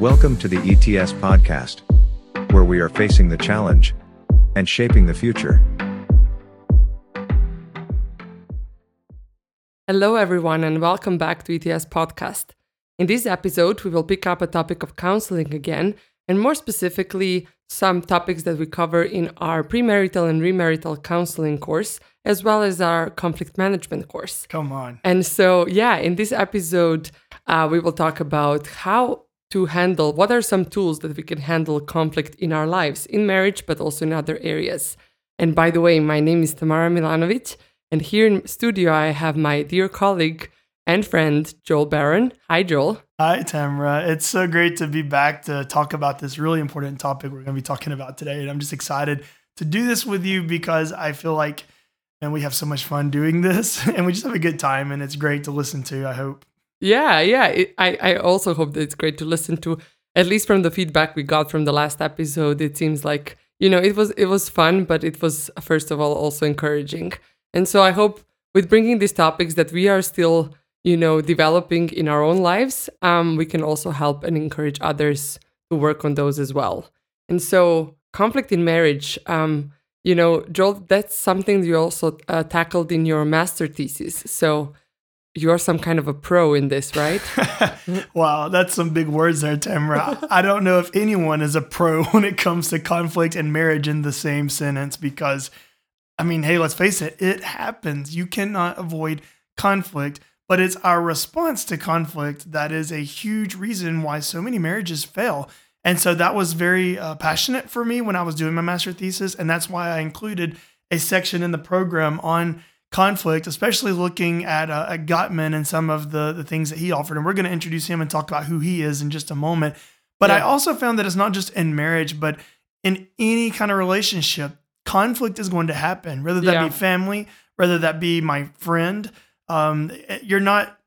Welcome to the ETS podcast, where we are facing the challenge and shaping the future. Hello, everyone, and welcome back to ETS Podcast. In this episode, we will pick up a topic of counseling again, and more specifically, some topics that we cover in our premarital and remarital counseling course, as well as our conflict management course. Come on. And so, yeah, in this episode, uh, we will talk about how to handle what are some tools that we can handle conflict in our lives, in marriage, but also in other areas. And by the way, my name is Tamara Milanovic, and here in studio, I have my dear colleague and friend, Joel Barron. Hi, Joel. Hi, Tamara. It's so great to be back to talk about this really important topic we're going to be talking about today. And I'm just excited to do this with you because I feel like, and we have so much fun doing this and we just have a good time and it's great to listen to, I hope. Yeah, yeah. It, I, I also hope that it's great to listen to. At least from the feedback we got from the last episode, it seems like you know it was it was fun, but it was first of all also encouraging. And so I hope with bringing these topics that we are still you know developing in our own lives, um, we can also help and encourage others to work on those as well. And so conflict in marriage. Um, you know, Joel, that's something you also uh, tackled in your master thesis. So you're some kind of a pro in this, right? wow, that's some big words there, Tamara. I don't know if anyone is a pro when it comes to conflict and marriage in the same sentence because, I mean, hey, let's face it, it happens. You cannot avoid conflict, but it's our response to conflict that is a huge reason why so many marriages fail. And so that was very uh, passionate for me when I was doing my master thesis. And that's why I included a section in the program on conflict, especially looking at, uh, at Gottman and some of the, the things that he offered. And we're going to introduce him and talk about who he is in just a moment. But yeah. I also found that it's not just in marriage, but in any kind of relationship, conflict is going to happen, whether that yeah. be family, whether that be my friend. Um, you're not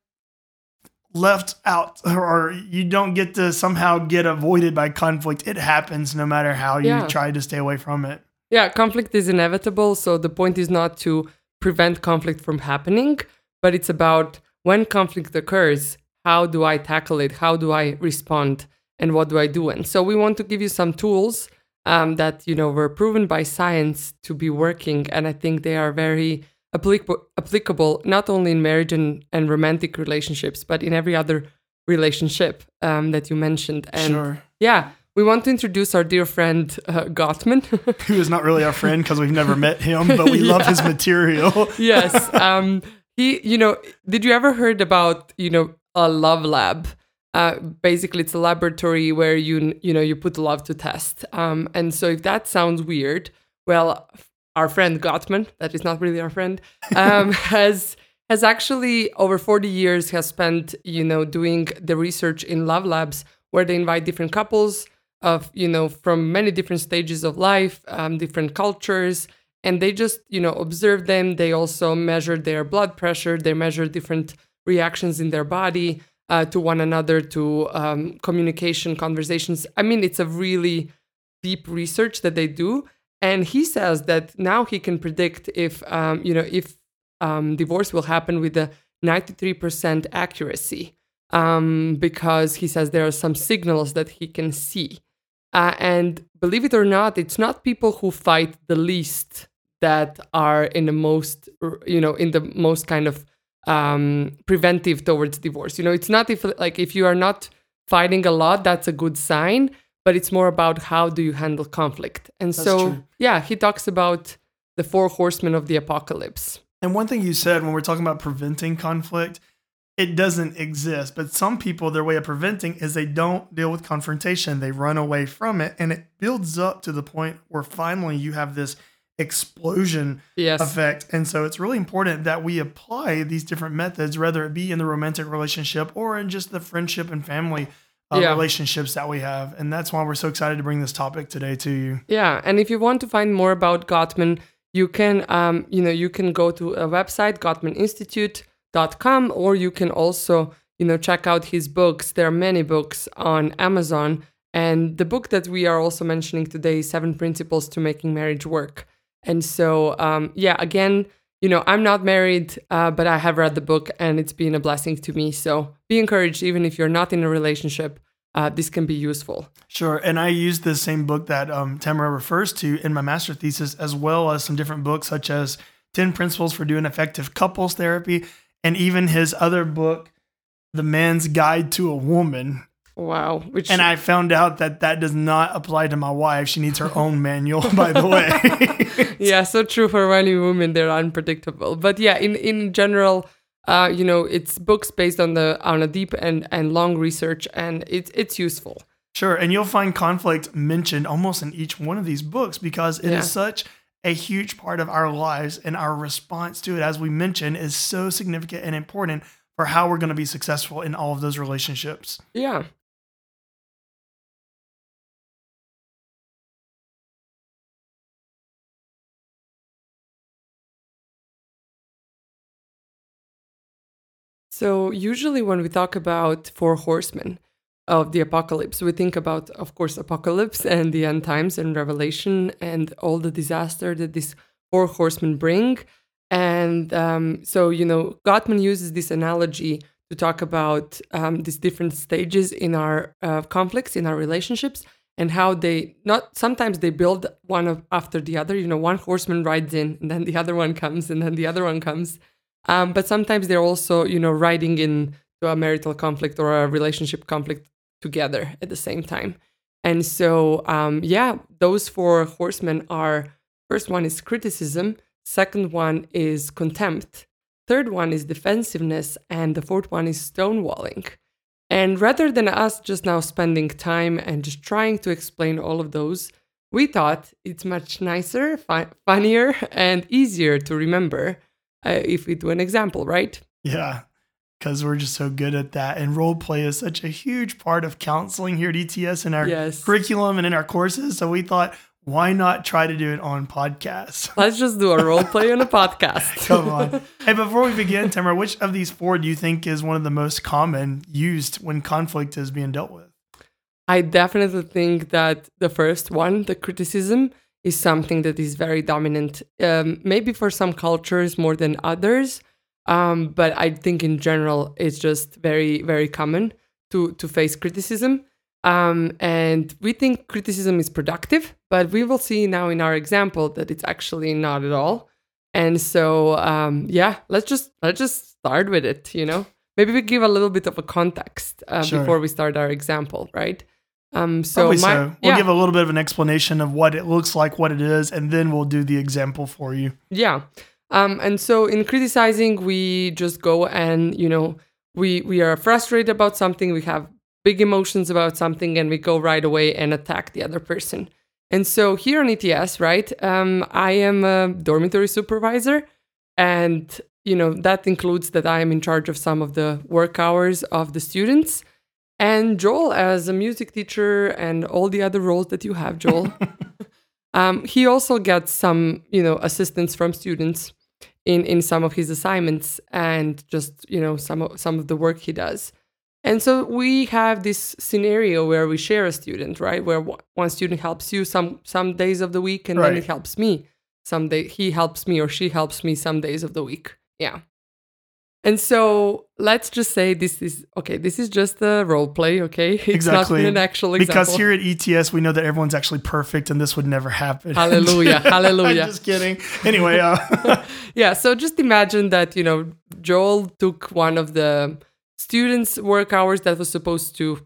left out or you don't get to somehow get avoided by conflict. It happens no matter how you try to stay away from it. Yeah, conflict is inevitable. So the point is not to prevent conflict from happening, but it's about when conflict occurs, how do I tackle it? How do I respond? And what do I do? And so we want to give you some tools um, that you know were proven by science to be working, and I think they are very applicable, applicable not only in marriage and, and romantic relationships, but in every other relationship um, that you mentioned. And sure. yeah, we want to introduce our dear friend uh, Gottman, who is not really our friend because we've never met him, but we yeah. love his material. yes, um, he. You know, did you ever heard about you know a love lab? Uh, basically, it's a laboratory where you you know you put love to test. Um, and so, if that sounds weird, well, our friend Gottman, that is not really our friend, um, has has actually over 40 years has spent you know doing the research in love labs where they invite different couples of you know from many different stages of life um, different cultures and they just you know observe them. They also measure their blood pressure. They measure different reactions in their body uh, to one another to um, communication conversations. I mean it's a really deep research that they do. And he says that now he can predict if um, you know if um, divorce will happen with a 93% accuracy um, because he says there are some signals that he can see uh, and believe it or not, it's not people who fight the least that are in the most, you know, in the most kind of um, preventive towards divorce. You know, it's not if like if you are not fighting a lot, that's a good sign. But it's more about how do you handle conflict. And that's so, true. yeah, he talks about the four horsemen of the apocalypse. And one thing you said when we're talking about preventing conflict it doesn't exist. But some people, their way of preventing is they don't deal with confrontation. They run away from it. And it builds up to the point where finally you have this explosion yes. effect. And so it's really important that we apply these different methods, whether it be in the romantic relationship or in just the friendship and family uh, yeah. relationships that we have. And that's why we're so excited to bring this topic today to you. Yeah. And if you want to find more about Gottman, you can, um, you know, you can go to a website, Gottman Institute com, or you can also you know check out his books there are many books on amazon and the book that we are also mentioning today seven principles to making marriage work and so um, yeah again you know i'm not married uh, but i have read the book and it's been a blessing to me so be encouraged even if you're not in a relationship uh, this can be useful. Sure. And I used the same book that um, Tamara refers to in my master thesis, as well as some different books, such as 10 Principles for Doing Effective Couples Therapy, and even his other book, The Man's Guide to a Woman. Wow. Which And I found out that that does not apply to my wife. She needs her own manual, by the way. yeah, so true for many women. They're unpredictable. But yeah, in in general, uh, you know, it's books based on the on a deep and and long research, and it's it's useful. Sure. And you'll find conflict mentioned almost in each one of these books because it is Yeah. such a huge part of our lives and our response to it, as we mentioned, is so significant and important for how we're going to be successful in all of those relationships. Yeah. So, usually when we talk about four horsemen of the apocalypse, we think about, of course, apocalypse and the end times and revelation and all the disaster that these four horsemen bring. And um, so, you know, Gottman uses this analogy to talk about um, these different stages in our uh, conflicts, in our relationships, and how they not sometimes they build one of, after the other. You know, one horseman rides in, and then the other one comes, and then the other one comes. Um, but sometimes they're also, you know, riding in to a marital conflict or a relationship conflict together at the same time. And so, um, yeah, those four horsemen are first one is criticism, second one is contempt, third one is defensiveness, and the fourth one is stonewalling. And rather than us just now spending time and just trying to explain all of those, we thought it's much nicer, fu- funnier, and easier to remember uh, if we do an example, right? Yeah. Because we're just so good at that. And role play is such a huge part of counseling here at ETS in our Yes. curriculum and in our courses. So we thought, why not try to do it on podcast? Let's just do a role play on a podcast. Come on. Hey, before we begin, Tamara, which of these four do you think is one of the most common used when conflict is being dealt with? I definitely think that the first one, the criticism, is something that is very dominant. Um, maybe for some cultures more than others, um, but I think in general it's just very, very common to to face criticism. Um, and we think criticism is productive, but we will see now in our example that it's actually not at all. And so, um, yeah, let's just let's just start with it. You know, maybe we give a little bit of a context uh, Sure. before we start our example, right? Um, so my, so. We'll yeah, give a little bit of an explanation of what it looks like, what it is, and then we'll do the example for you. yeah. Um, and so in criticizing, we just go and you know we we are frustrated about something, we have big emotions about something, and we go right away and attack the other person. And so here on ETS, right, um, I am a dormitory supervisor, and you know that includes that I am in charge of some of the work hours of the students. And Joel, as a music teacher, and all the other roles that you have, Joel, um, he also gets some, you know, assistance from students in in some of his assignments and just you know some of some of the work he does. And so we have this scenario where we share a student, right? Where one student helps you some some days of the week, and then it helps me some day. He helps me or she helps me some days of the week. Yeah. And so let's just say this is okay. This is just a role play, okay? It's Exactly. not an actual example. Because here at ETS, we know that everyone's actually perfect and this would never happen. Hallelujah, hallelujah. I'm just kidding. Anyway, uh, yeah so just imagine that you know joel took one of the students work hours that was supposed to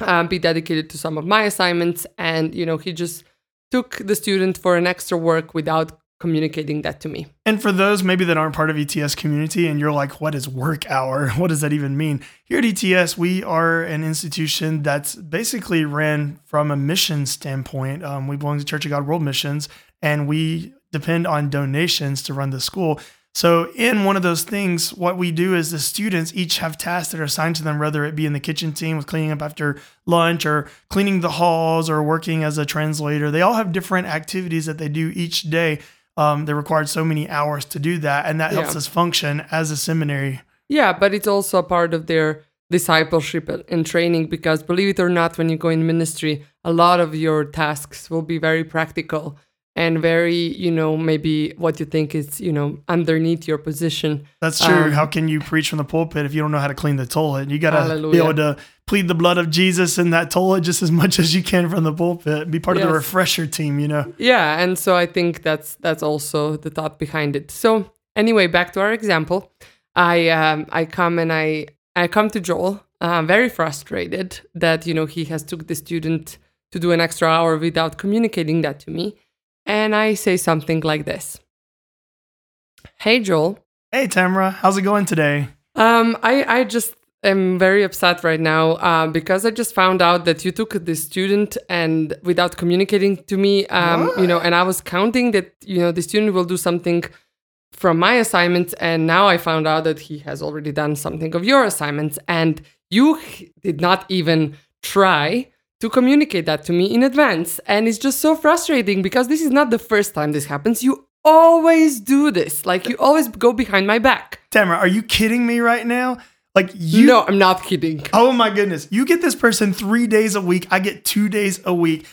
um, be dedicated to some of my assignments and you know he just took the student for an extra work without communicating that to me and for those maybe that aren't part of ETS community and you're like, what is work hour? What does that even mean? Here at ETS, we are an institution that's basically ran from a mission standpoint. Um, we belong to Church of God World Missions and we depend on donations to run the school. So, in one of those things, what we do is the students each have tasks that are assigned to them, whether it be in the kitchen team with cleaning up after lunch or cleaning the halls or working as a translator. They all have different activities that they do each day. Um, they required so many hours to do that, and that helps Yeah. us function as a seminary. yeah but it's also a part of their discipleship and training because believe it or not when you go in ministry a lot of your tasks will be very practical and very, you know, maybe what you think is, you know, underneath your position. That's true. Um, How can you preach from the pulpit if you don't know how to clean the toilet? You got to be able to plead the blood of Jesus in that toilet just as much as you can from the pulpit. Be part of the refresher team, you know. Yeah, and so I think that's that's also the thought behind it. So anyway, back to our example. I um, I come and I I come to Joel, uh, very frustrated that you know he has took the student to do an extra hour without communicating that to me, and I say something like this: Hey Joel, Hey, Tamara, how's it going today? um, I I just am very upset right now uh, because I just found out that you took this student and without communicating to me, um, you know, and I was counting that you know the student will do something from my assignments, and now I found out that he has already done something of your assignments, and you did not even try to communicate that to me in advance, and it's just so frustrating because this is not the first time this happens. You always do this, like you always go behind my back. Tamara, are you kidding me right now? Like you no, I'm not kidding. Oh my goodness. You get this person 3 days a week. I get 2 days a week.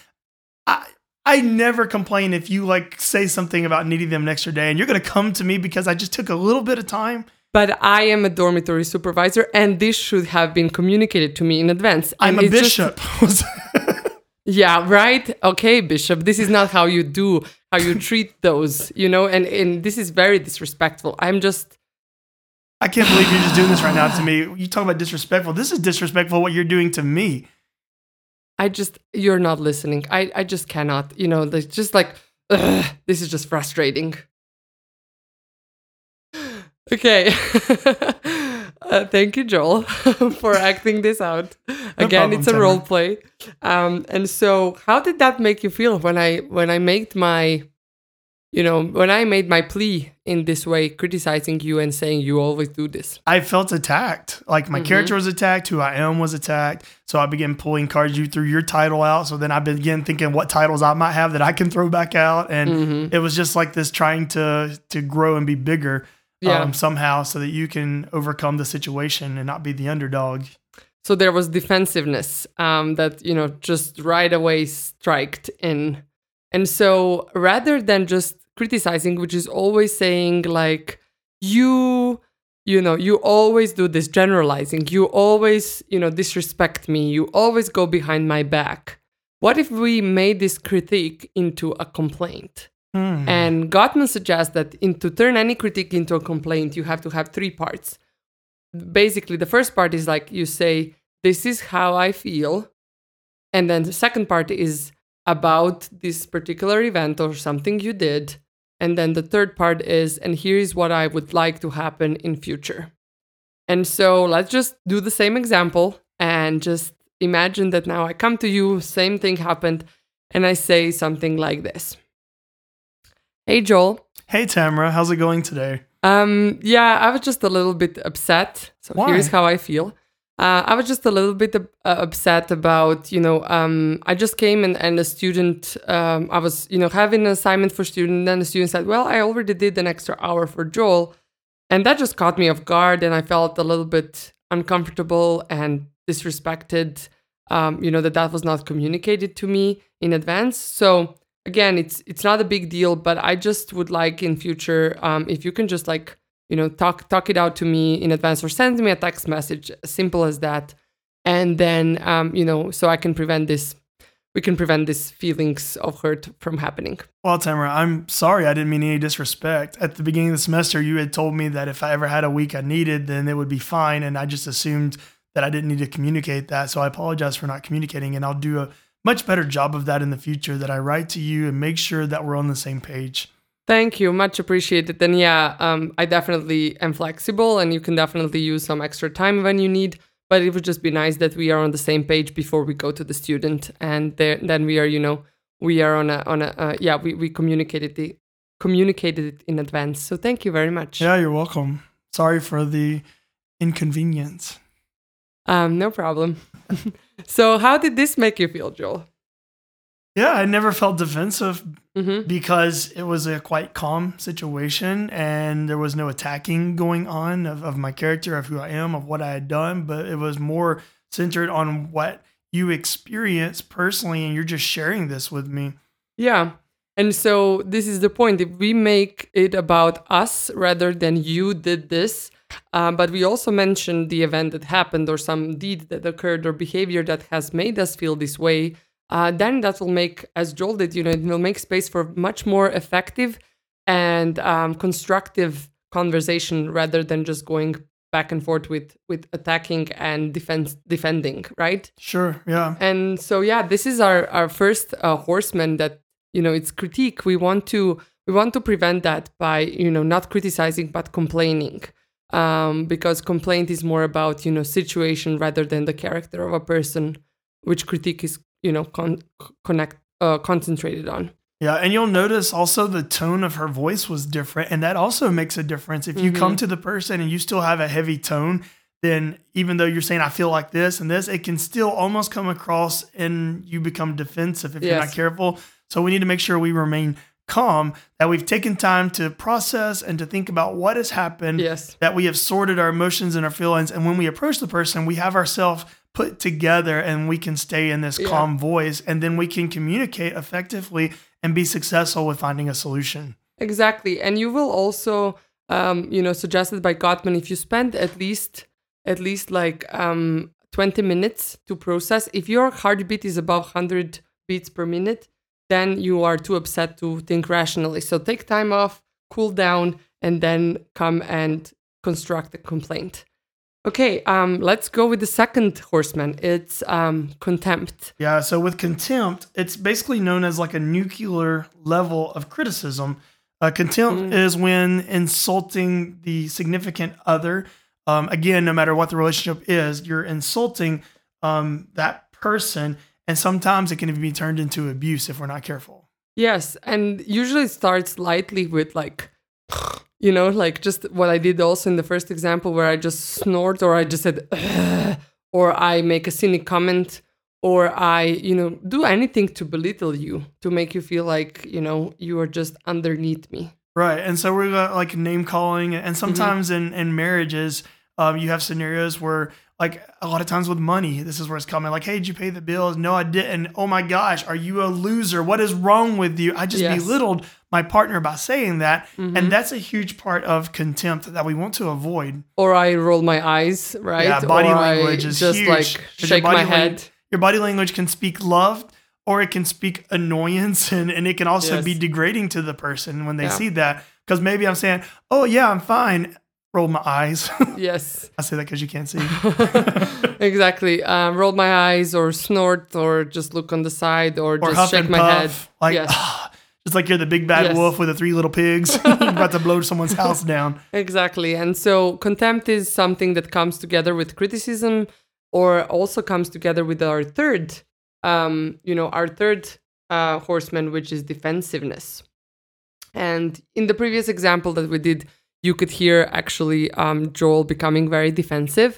I I never complain if you like say something about needing them an extra day and you're going to come to me because I just took a little bit of time. But I am a dormitory supervisor, and this should have been communicated to me in advance. I'm a it's just- bishop. yeah, right. Okay, bishop. This is not how you do, how you treat those, you know. And and this is very disrespectful. I'm just I can't believe you're just doing this right now to me. You talk about disrespectful. This is disrespectful what you're doing to me. I just you're not listening. I I just cannot. You know, just like ugh, this is just frustrating. Okay. uh, thank you, Joel, for acting this out. Again, problem, it's a role play. Um, and so, how did that make you feel when I when I made my, you know, when I made my plea in this way, criticizing you and saying you always do this? I felt attacked. Like my character was attacked, who I am was attacked. So I began pulling cards. You threw your title out. So then I began thinking what titles I might have that I can throw back out. And it was just like this trying to to grow and be bigger Yeah. um, somehow so that you can overcome the situation and not be the underdog. So there was defensiveness um, that you know just right away striked in, and so rather than just criticizing, which is always saying like you, you know, you always do this generalizing, you always you know disrespect me, you always go behind my back. What if we made this critique into a complaint? Hmm. And Gottman suggests that in, to turn any critique into a complaint, you have to have three parts. Basically, the first part is like you say, This is how I feel. And then the second part is about this particular event or something you did. And then the third part is, And here is what I would like to happen in future. And so let's just do the same example and just imagine that now I come to you, same thing happened, and I say something like this. Hey Joel. Hey Tamara, how's it going today? Um yeah, I was just a little bit upset. So Why? here's how I feel. Uh, I was just a little bit uh, upset about, you know, um, I just came and, and a student, um, I was, you know, having an assignment for student. And then the student said, well, I already did an extra hour for Joel. And that just caught me off guard. And I felt a little bit uncomfortable and disrespected, um, you know, that that was not communicated to me in advance. So again, it's it's not a big deal, but I just would like in future, um, if you can just like, you know, talk talk it out to me in advance or send me a text message, simple as that. And then, um, you know, so I can prevent this, we can prevent these feelings of hurt from happening. Well, Tamara, I'm sorry I didn't mean any disrespect. At the beginning of the semester, you had told me that if I ever had a week I needed, then it would be fine. And I just assumed that I didn't need to communicate that. So I apologize for not communicating. And I'll do a much better job of that in the future that I write to you and make sure that we're on the same page. Thank you, much appreciated. And yeah, um, I definitely am flexible, and you can definitely use some extra time when you need. But it would just be nice that we are on the same page before we go to the student, and there, then we are, you know, we are on a on a uh, yeah, we we communicated the communicated it in advance. So thank you very much. Yeah, you're welcome. Sorry for the inconvenience. Um, no problem. so how did this make you feel, Joel? Yeah, I never felt defensive Mm-hmm. because it was a quite calm situation and there was no attacking going on of, of my character, of who I am, of what I had done, but it was more centered on what you experienced personally and you're just sharing this with me. Yeah. And so this is the point. If we make it about us rather than you did this, um, but we also mentioned the event that happened or some deed that occurred or behavior that has made us feel this way, uh, then that will make, as Joel did, you know, it will make space for much more effective and um, constructive conversation rather than just going back and forth with with attacking and defense defending, right? Sure. Yeah. And so yeah, this is our our first uh, horseman that you know it's critique. We want to we want to prevent that by you know not criticizing but complaining um, because complaint is more about you know situation rather than the character of a person, which critique is you know con- connect uh, concentrated on. Yeah, and you'll notice also the tone of her voice was different, and that also makes a difference. If you come to the person and you still have a heavy tone, then even though you're saying I feel like this and this, it can still almost come across and you become defensive if you're not careful. So we need to make sure we remain calm, that we've taken time to process and to think about what has happened, Yes. that we have sorted our emotions and our feelings, and when we approach the person, we have ourselves put together and we can stay in this Yeah. calm voice and then we can communicate effectively and be successful with finding a solution. Exactly. And you will also, um, you know, suggested by Gottman, if you spend at least, at least like um, 20 minutes to process, if your heartbeat is above 100 beats per minute, then you are too upset to think rationally. So take time off, cool down, and then come and construct a complaint. Okay, um, let's go with the second horseman. It's um, contempt. Yeah, so with contempt, it's basically known as like a nuclear level of criticism. Uh, contempt is when insulting the significant other. Um, again, no matter what the relationship is, you're insulting um, that person, and sometimes it can even be turned into abuse if we're not careful. Yes, and usually it starts lightly with like, you know, like just what I did also in the first example where I just snort or I just said, "Ugh," or I make a cynic comment, or I, you know, do anything to belittle you, to make you feel like, you know, you are just underneath me. Right. And so we're got like name calling. And sometimes in, in marriages, um, you have scenarios where, like, a lot of times with money, this is where it's coming like, hey, did you pay the bills? No, I didn't. Oh my gosh, are you a loser? What is wrong with you? I just Yes. belittled my partner by saying that. Mm-hmm. And that's a huge part of contempt that we want to avoid. Or I roll my eyes, right? Yeah, body or language I is just huge. like shake my lang- head. Your body language can speak love or it can speak annoyance and, and it can also Yes. be degrading to the person when they Yeah. see that. Because maybe I'm saying, oh, yeah, I'm fine. Roll my eyes. Yes. I say that because you can't see. exactly. Um, roll my eyes or snort or just look on the side or, Or just shake my puff. head. Like, yes. just like you're the big bad Yes. wolf with the three little pigs. About to blow someone's house down. Exactly. And so contempt is something that comes together with criticism or also comes together with our third, um, you know, our third uh, horseman, which is defensiveness. And in the previous example that we did, you could hear actually um, Joel becoming very defensive,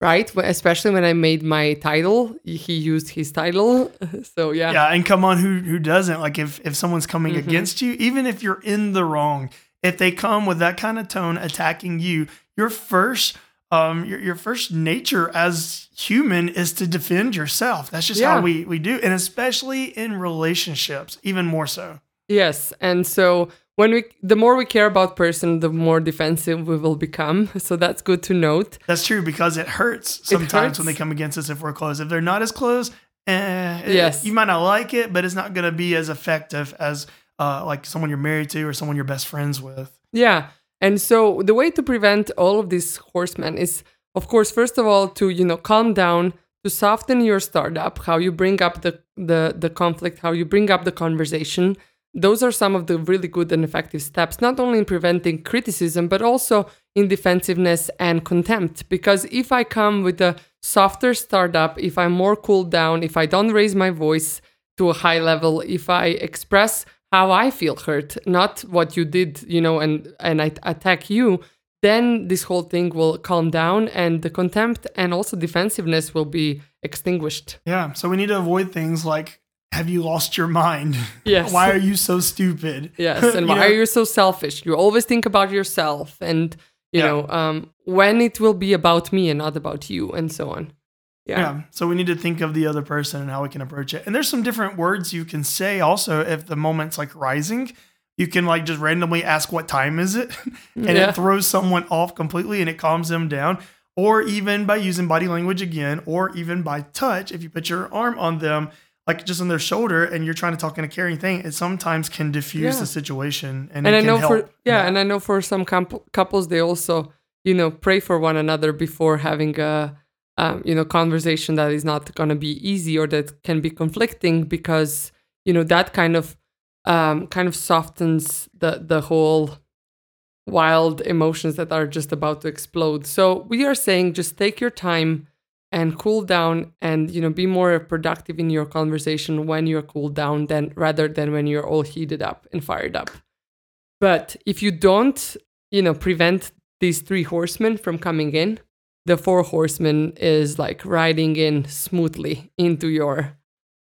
right? Especially when I made my title, he used his title. so yeah. Yeah, and come on, who who doesn't? Like if if someone's coming Mm-hmm. against you, even if you're in the wrong, if they come with that kind of tone attacking you, your first um your, your first nature as human is to defend yourself. That's just Yeah. how we we do, and especially in relationships, even more so. Yes, and so when we the more we care about person, the more defensive we will become. So that's good to note. That's true because it hurts sometimes when they come against us if we're close. If they're not as close, eh, it- Yes. you might not like it, but it's not going to be as effective as uh, like someone you're married to or someone you're best friends with. Yeah. And so the way to prevent all of these horsemen is of course first of all to you know calm down, to soften your startup, how you bring up the the the conflict, how you bring up the conversation. Those are some of the really good and effective steps, not only in preventing criticism, but also in defensiveness and contempt. Because if I come with a softer startup, if I'm more cooled down, if I don't raise my voice to a high level, if I express how I feel hurt, not what you did, you know, and and I attack you, then this whole thing will calm down and the contempt and also defensiveness will be extinguished. Yeah. So we need to avoid things like, have you lost your mind? Yes. Why are you so stupid? Yes, and why know, are you so selfish? You always think about yourself and you Yeah. know, um, when it will be about me and not about you and so on. Yeah. Yeah. So we need to think of the other person and how we can approach it. And there's some different words you can say also if the moment's like rising. You can like just randomly ask what time is it? and Yeah. it throws someone off completely and it calms them down. Or even by using body language again, or even by touch, if you put your arm on them, like just on their shoulder, and you're trying to talk in a caring thing, it sometimes can diffuse Yeah. the situation and, and I know for yeah, and I know for some couple, couples they also you know pray for one another before having a um, you know conversation that is not going to be easy or that can be conflicting because you know that kind of um, kind of softens the the whole wild emotions that are just about to explode. So we are saying just take your time and cool down and you know be more productive in your conversation when you're cooled down than rather than when you're all heated up and fired up. But if you don't, you know, prevent these three horsemen from coming in, the four horsemen is like riding in smoothly into your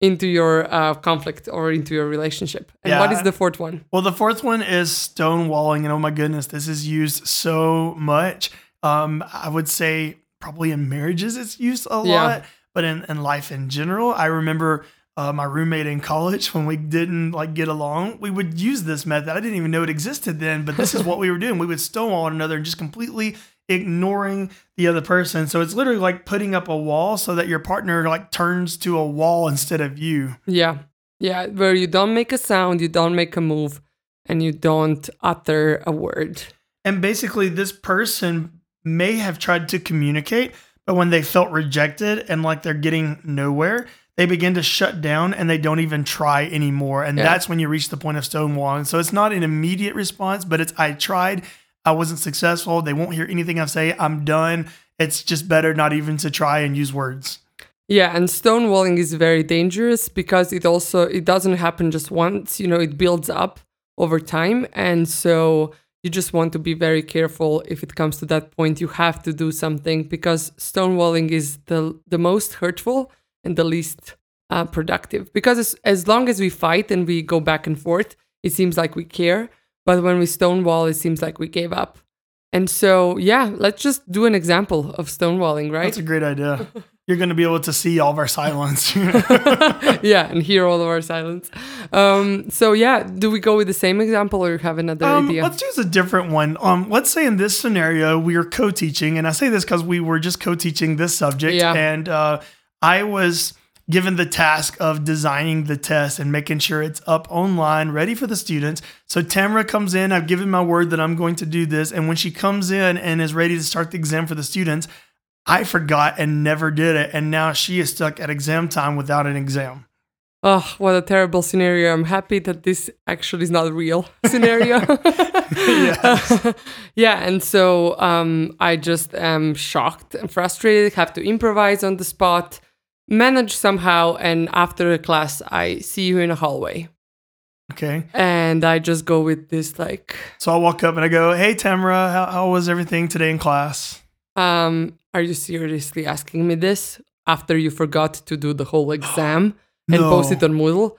into your uh, conflict or into your relationship. And what Yeah. is the fourth one? Well, the fourth one is stonewalling, and oh my goodness, this is used so much. Um, I would say probably in marriages it's used a Yeah. lot, but in, in life in general, I remember uh, my roommate in college when we didn't like get along, we would use this method. I didn't even know it existed then, but this is what we were doing. We would stonewall one another and just completely ignoring the other person. So it's literally like putting up a wall so that your partner like turns to a wall instead of you. Yeah. Yeah, where you don't make a sound, you don't make a move, and you don't utter a word. And basically, this person may have tried to communicate, but when they felt rejected and like they're getting nowhere, they begin to shut down and they don't even try anymore. And Yeah. that's when you reach the point of stonewalling. So it's not an immediate response, but it's I tried, I wasn't successful. They won't hear anything I say. I'm done. It's just better not even to try and use words. Yeah, and stonewalling is very dangerous because it also it doesn't happen just once, you know, it builds up over time and so you just want to be very careful if it comes to that point. You have to do something because stonewalling is the the most hurtful and the least uh, productive. Because as, as long as we fight and we go back and forth it seems like we care. But when we stonewall it seems like we gave up. And so yeah let's just do an example of stonewalling right? That's a great idea. You're going to be able to see all of our silence. yeah, and hear all of our silence. Um, so yeah, do we go with the same example or you have another Um, idea? let's use a different one. Um, let's say in this scenario we are co-teaching, and I say this because we were just co-teaching this subject, Yeah. and uh, I was given the task of designing the test and making sure it's up online, ready for the students. So Tamara comes in. I've given my word that I'm going to do this, and when she comes in and is ready to start the exam for the students, I forgot and never did it, and now she is stuck at exam time without an exam. Oh, what a terrible scenario. I'm happy that this actually is not a real scenario. yeah, and so um, I just am shocked and frustrated, have to improvise on the spot, manage somehow, and after the class, I see you in a hallway. Okay. And I just go with this like, So I walk up and I go, "Hey Tamara, how, how was everything today in class?" um, are you seriously asking me this after you forgot to do the whole exam and No. post it on Moodle?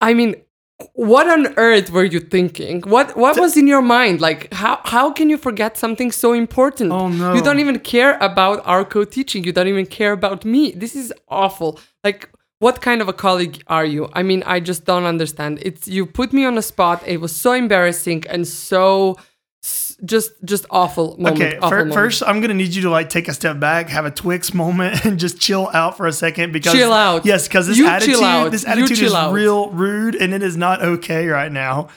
I mean, what on earth were you thinking? What what was in your mind? Like how how can you forget something so important? Oh, no. You don't even care about our co-teaching. You don't even care about me. This is awful. Like what kind of a colleague are you? I mean, I just don't understand. It's you put me on a spot. It was so embarrassing and so just just awful moment. Okay, awful fir- first I'm gonna need you to like take a step back, have a Twix moment, and just chill out for a second because Chill out. Yes, because this You attitude, this attitude is out. real rude, and it is not okay right now.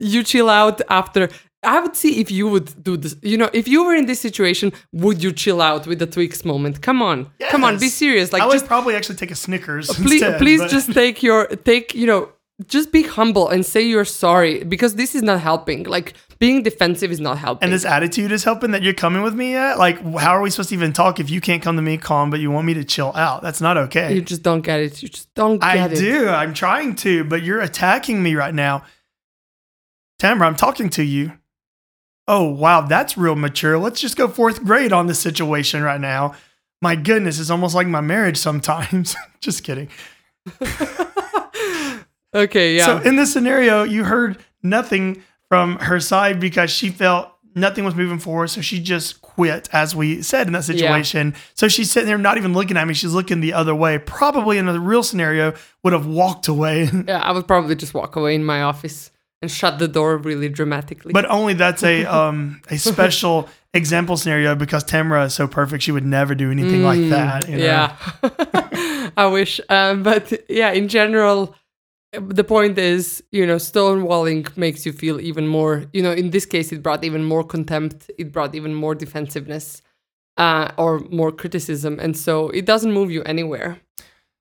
you chill out after I would see if you would do this. You know, if you were in this situation, would you chill out with the Twix moment? Come on, come on, be serious. Like I would just probably actually take a Snickers. please, instead, please but- just take your take. You know, just be humble and say you're sorry because this is not helping. Like being defensive is not helping. And this attitude is helping that you're coming with me at. Like, how are we supposed to even talk if you can't come to me calm, but you want me to chill out? That's not okay. you just don't get it. You just don't I get it. I do. I'm trying to, but you're attacking me right now. Tamara, I'm talking to you. Oh, wow, that's real mature. Let's just go fourth grade on this situation right now. My goodness, it's almost like my marriage sometimes. just kidding. Okay, yeah. So, in this scenario, you heard nothing from her side because she felt nothing was moving forward. So, she just quit, as we said in that situation. So she's sitting there not even looking at me. She's looking the other way. Probably in a real scenario would have walked away. Yeah, I would probably just walk away in my office and shut the door really dramatically. but only that's a um a special example scenario because Tamara is so perfect. She would never do anything like that. you know? Yeah, I wish. Um, but yeah, in general, the point is, you know, stonewalling makes you feel even more. You know, in this case, it brought even more contempt. It brought even more defensiveness, uh, or more criticism, and so it doesn't move you anywhere.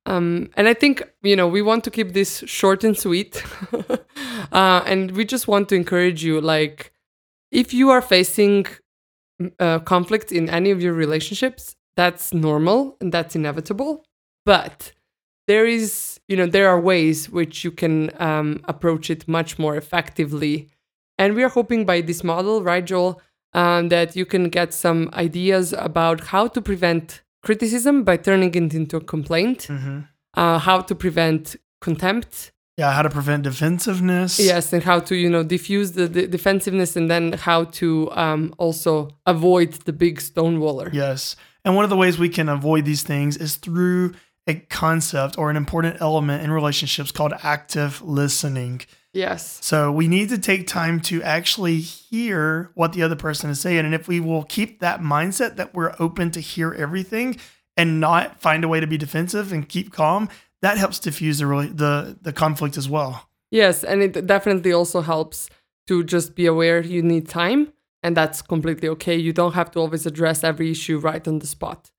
Um, and I think you know we want to keep this short and sweet, uh, and we just want to encourage you, like, if you are facing uh, conflict in any of your relationships, that's normal and that's inevitable. But there is, you know, there are ways which you can um, approach it much more effectively. And we are hoping by this model, right, Joel, um, that you can get some ideas about how to prevent criticism by turning it into a complaint, Mhm. uh, how to prevent contempt, Yeah, how to prevent defensiveness. Yes, and how to you know diffuse the, the defensiveness, and then how to um, also avoid the big stonewaller. Yes. And one of the ways we can avoid these things is through a concept or an important element in relationships called active listening. Yes, So we need to take time to actually hear what the other person is saying. And if we will keep that mindset that we're open to hear everything and not find a way to be defensive and keep calm, that helps diffuse the really, the, the conflict as well. yes, and it definitely also helps to just be aware you need time, and that's completely okay. You don't have to always address every issue right on the spot,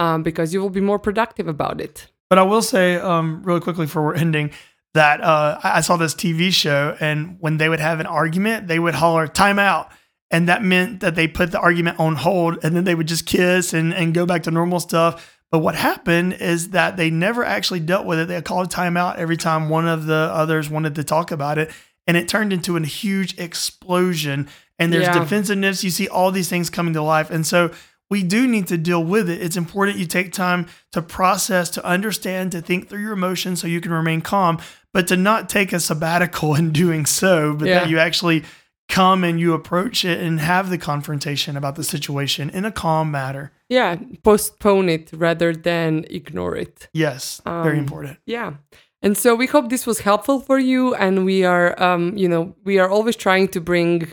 um, because you will be more productive about it. But I will say, um, really quickly before we're ending, that uh, I saw this TV show, and when they would have an argument, they would holler "time out," and that meant that they put the argument on hold, and then they would just kiss and and go back to normal stuff. But what happened is that they never actually dealt with it. They called a timeout every time one of the others wanted to talk about it, and it turned into a huge explosion. And there's Yeah. defensiveness. You see all these things coming to life, and so we do need to deal with it. It's important you take time to process, to understand, to think through your emotions so you can remain calm, but to not take a sabbatical in doing so, but Yeah. that you actually come and you approach it and have the confrontation about the situation in a calm manner. Yeah, postpone it rather than ignore it. Yes, very Um, important. Yeah. And so we hope this was helpful for you. And we are, um, you know, we are always trying to bring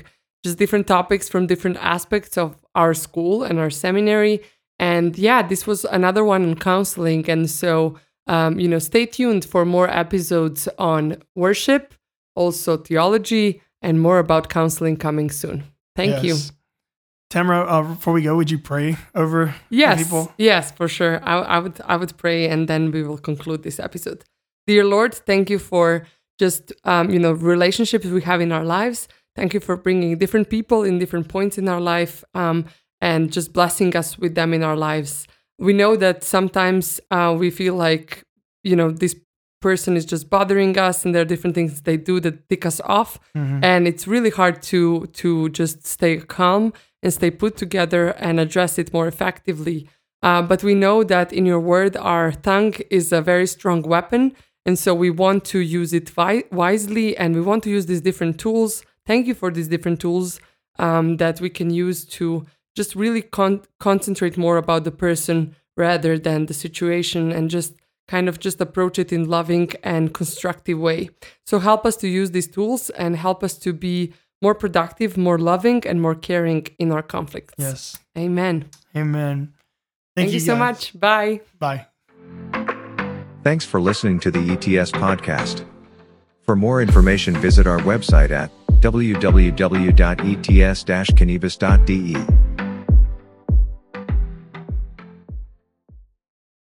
just different topics from different aspects of our school and our seminary. And yeah, this was another one on counseling. And so, um, you know, stay tuned for more episodes on worship, also theology, and more about counseling coming soon. Thank you. Yes. Tamara, uh, before we go, would you pray over Yes, people? yes, for sure. I, I would, I would pray, and then we will conclude this episode. Dear Lord, thank you for just um, you know relationships we have in our lives. Thank you for bringing different people in different points in our life, um, and just blessing us with them in our lives. We know that sometimes uh, we feel like you know this person is just bothering us, and there are different things they do that tick us off, Mhm. and it's really hard to to just stay calm and stay put together and address it more effectively. Uh, but we know that in your word, our tongue is a very strong weapon. And so we want to use it vi- wisely and we want to use these different tools. Thank you for these different tools um, that we can use to just really con- concentrate more about the person rather than the situation and just kind of just approach it in loving and constructive way. So help us to use these tools and help us to be more productive, more loving, and more caring in our conflicts. Yes. Amen. Amen. Thank, you, so much. Bye. Bye. Thanks for listening to the ETS podcast. For more information, visit our website at www.ets-kniebis.de.